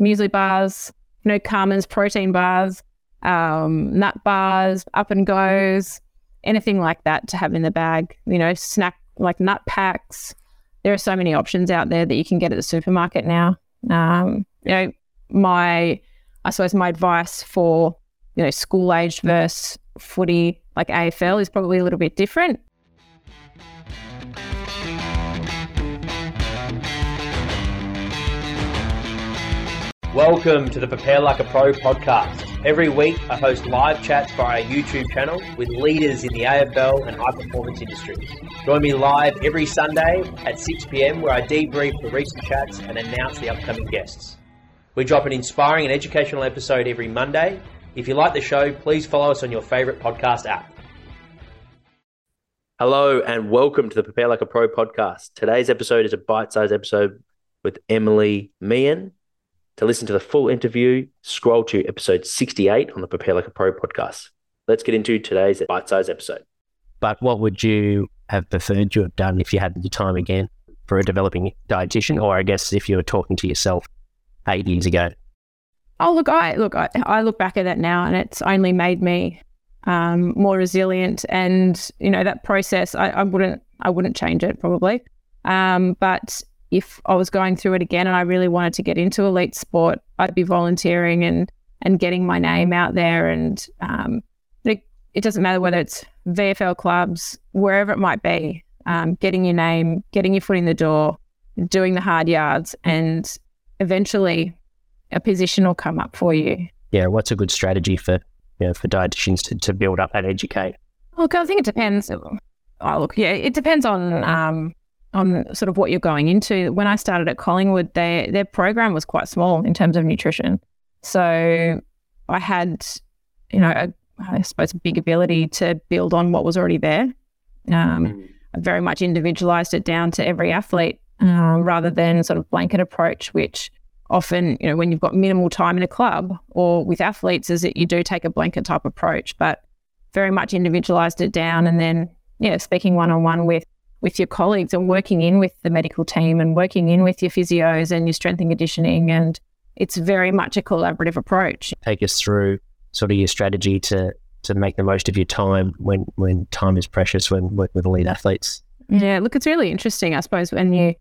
muesli bars, you know, Carmen's protein bars, um, nut bars, up and goes, anything like that to have in the bag. You know, snack like nut packs. There are so many options out there that you can get at the supermarket now. Um, you know, my I suppose my advice for you know school aged versus footy like AFL is probably a little bit different. Welcome to the Prepare Like a Pro podcast. Every week, I host live chats via our YouTube channel with leaders in the AFL and high performance industries. Join me live every Sunday at 6 pm, where I debrief the recent chats and announce the upcoming guests. We drop an inspiring and educational episode every Monday. If you like the show, please follow us on your favourite podcast app. Hello, and welcome to the Prepare Like a Pro podcast. Today's episode is a bite sized episode with Emily Meehan. To listen to the full interview, scroll to episode 68 on the Prepare Like a Pro podcast. Let's get into today's bite sized episode. But what would you have preferred to have done if you had the time again for a developing dietitian, or I guess if you were talking to yourself eight years ago? Oh, look, I look, I, I look back at it now, and it's only made me um, more resilient. And you know that process, I, I wouldn't, I wouldn't change it probably. Um, but if I was going through it again and I really wanted to get into elite sport, I'd be volunteering and and getting my name out there. And um, it, it, doesn't matter whether it's VFL clubs, wherever it might be, um, getting your name, getting your foot in the door, doing the hard yards, and eventually a position will come up for you. Yeah, what's a good strategy for you know, for dietitians to, to build up and educate? Look, I think it depends. Oh, look, yeah, it depends on um, on sort of what you're going into. When I started at Collingwood, they, their program was quite small in terms of nutrition. So I had, you know, a, I suppose a big ability to build on what was already there. Um, mm-hmm. I very much individualized it down to every athlete um, rather than sort of blanket approach, which often, you know, when you've got minimal time in a club or with athletes, is that you do take a blanket type approach, but very much individualized it down and then, yeah, speaking one on one with with your colleagues and working in with the medical team and working in with your physios and your strength and conditioning. And it's very much a collaborative approach. Take us through sort of your strategy to to make the most of your time when when time is precious when working with elite athletes. Yeah, look, it's really interesting, I suppose, when you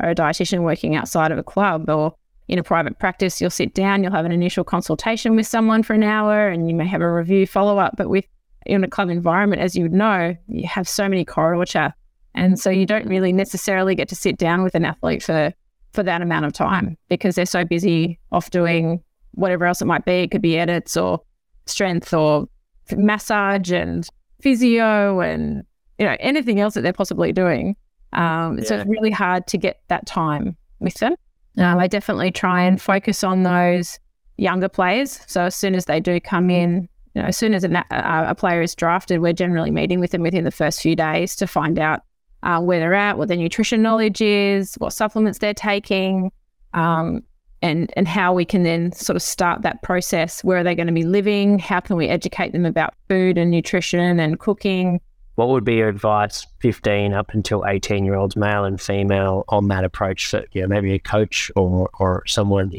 are a dietitian working outside of a club or in a private practice, you'll sit down, you'll have an initial consultation with someone for an hour, and you may have a review follow up. But with in a club environment, as you would know, you have so many corridor chat and so you don't really necessarily get to sit down with an athlete for, for that amount of time because they're so busy off doing whatever else it might be. It could be edits or strength or massage and physio and you know anything else that they're possibly doing. Um, yeah. So it's really hard to get that time with them. Um, I definitely try and focus on those younger players. So as soon as they do come in, you know, as soon as a, a player is drafted, we're generally meeting with them within the first few days to find out uh, where they're at, what their nutrition knowledge is, what supplements they're taking, um, and and how we can then sort of start that process. Where are they going to be living? How can we educate them about food and nutrition and cooking? What would be your advice, 15 up until 18 year olds, male and female, on that approach? For you know, maybe a coach or or someone,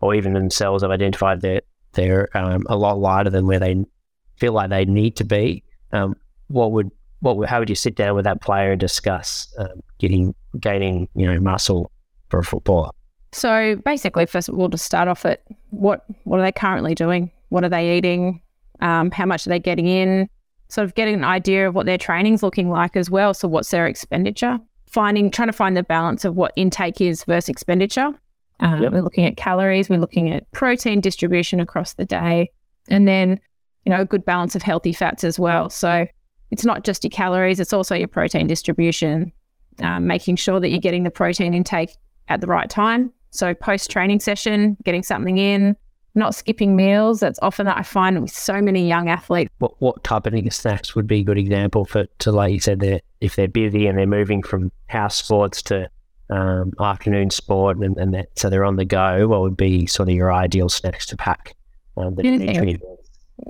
or even themselves have identified that they're um, a lot lighter than where they feel like they need to be. Um, what would what how would you sit down with that player and discuss um, getting gaining you know muscle for a footballer? So basically, first of all, to start off at what what are they currently doing? What are they eating? Um, how much are they getting in? Sort of getting an idea of what their training's looking like as well. So what's their expenditure? Finding trying to find the balance of what intake is versus expenditure. Um, yep. We're looking at calories. We're looking at protein distribution across the day, and then you know a good balance of healthy fats as well. So it's not just your calories, it's also your protein distribution, um, making sure that you're getting the protein intake at the right time. So, post training session, getting something in, not skipping meals. That's often that I find with so many young athletes. What, what type of snacks would be a good example for, to like you said, they're, if they're busy and they're moving from house sports to um, afternoon sport and, and that, so they're on the go, what would be sort of your ideal snacks to pack? Um,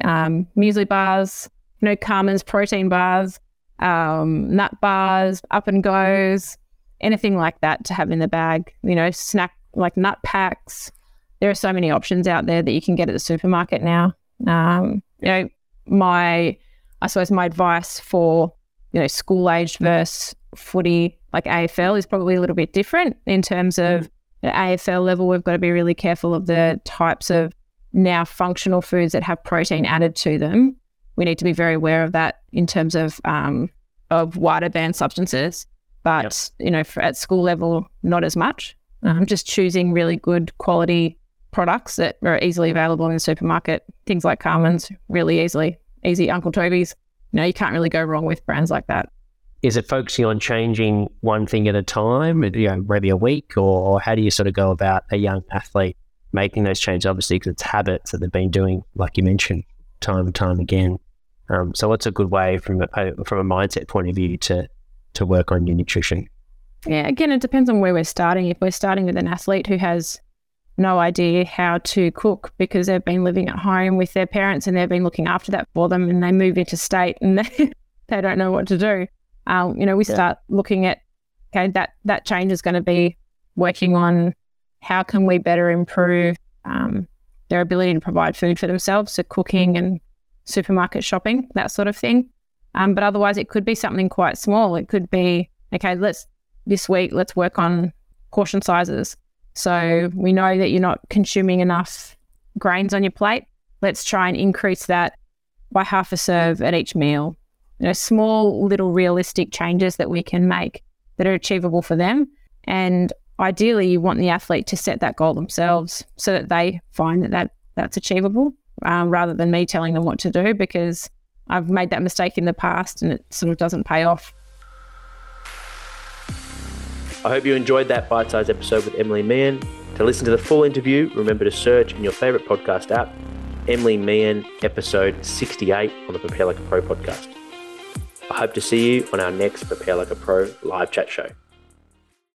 um, muesli bars, you know, Carmen's protein bars, um, nut bars, up and goes, anything like that to have in the bag. You know, snack like nut packs, there are so many options out there that you can get at the supermarket now. Um, you know, my, I suppose my advice for, you know, school age versus footy like AFL is probably a little bit different in terms of at AFL level, we've got to be really careful of the types of now functional foods that have protein added to them. We need to be very aware of that in terms of um, of WADA banned substances. But yep. you know, for, at school level, not as much. Um, just choosing really good quality products that are easily available in the supermarket. Things like Carmen's, really easily, easy Uncle Toby's. You know, you can't really go wrong with brands like that. Is it focusing on changing one thing at a time, you know, maybe a week, or how do you sort of go about a young athlete making those changes? Obviously, because it's habits that they've been doing, like you mentioned, time and time again. Um, so, what's a good way from a, from a mindset point of view to to work on your nutrition? Yeah, again, it depends on where we're starting. If we're starting with an athlete who has no idea how to cook because they've been living at home with their parents and they've been looking after that for them and they move into state and they, they don't know what to do. Um, you know, we yeah. start looking at okay, that that change is going to be working on how can we better improve um, their ability to provide food for themselves, so cooking and supermarket shopping, that sort of thing. Um, but otherwise, it could be something quite small. It could be okay. Let's this week let's work on portion sizes. So we know that you're not consuming enough grains on your plate. Let's try and increase that by half a serve at each meal. You know, small little realistic changes that we can make that are achievable for them. And ideally, you want the athlete to set that goal themselves so that they find that, that that's achievable um, rather than me telling them what to do because I've made that mistake in the past and it sort of doesn't pay off. I hope you enjoyed that bite sized episode with Emily Meehan. To listen to the full interview, remember to search in your favourite podcast app Emily Meehan, episode 68 on the Prepare Like a Pro podcast. I hope to see you on our next Prepare Like a Pro live chat show.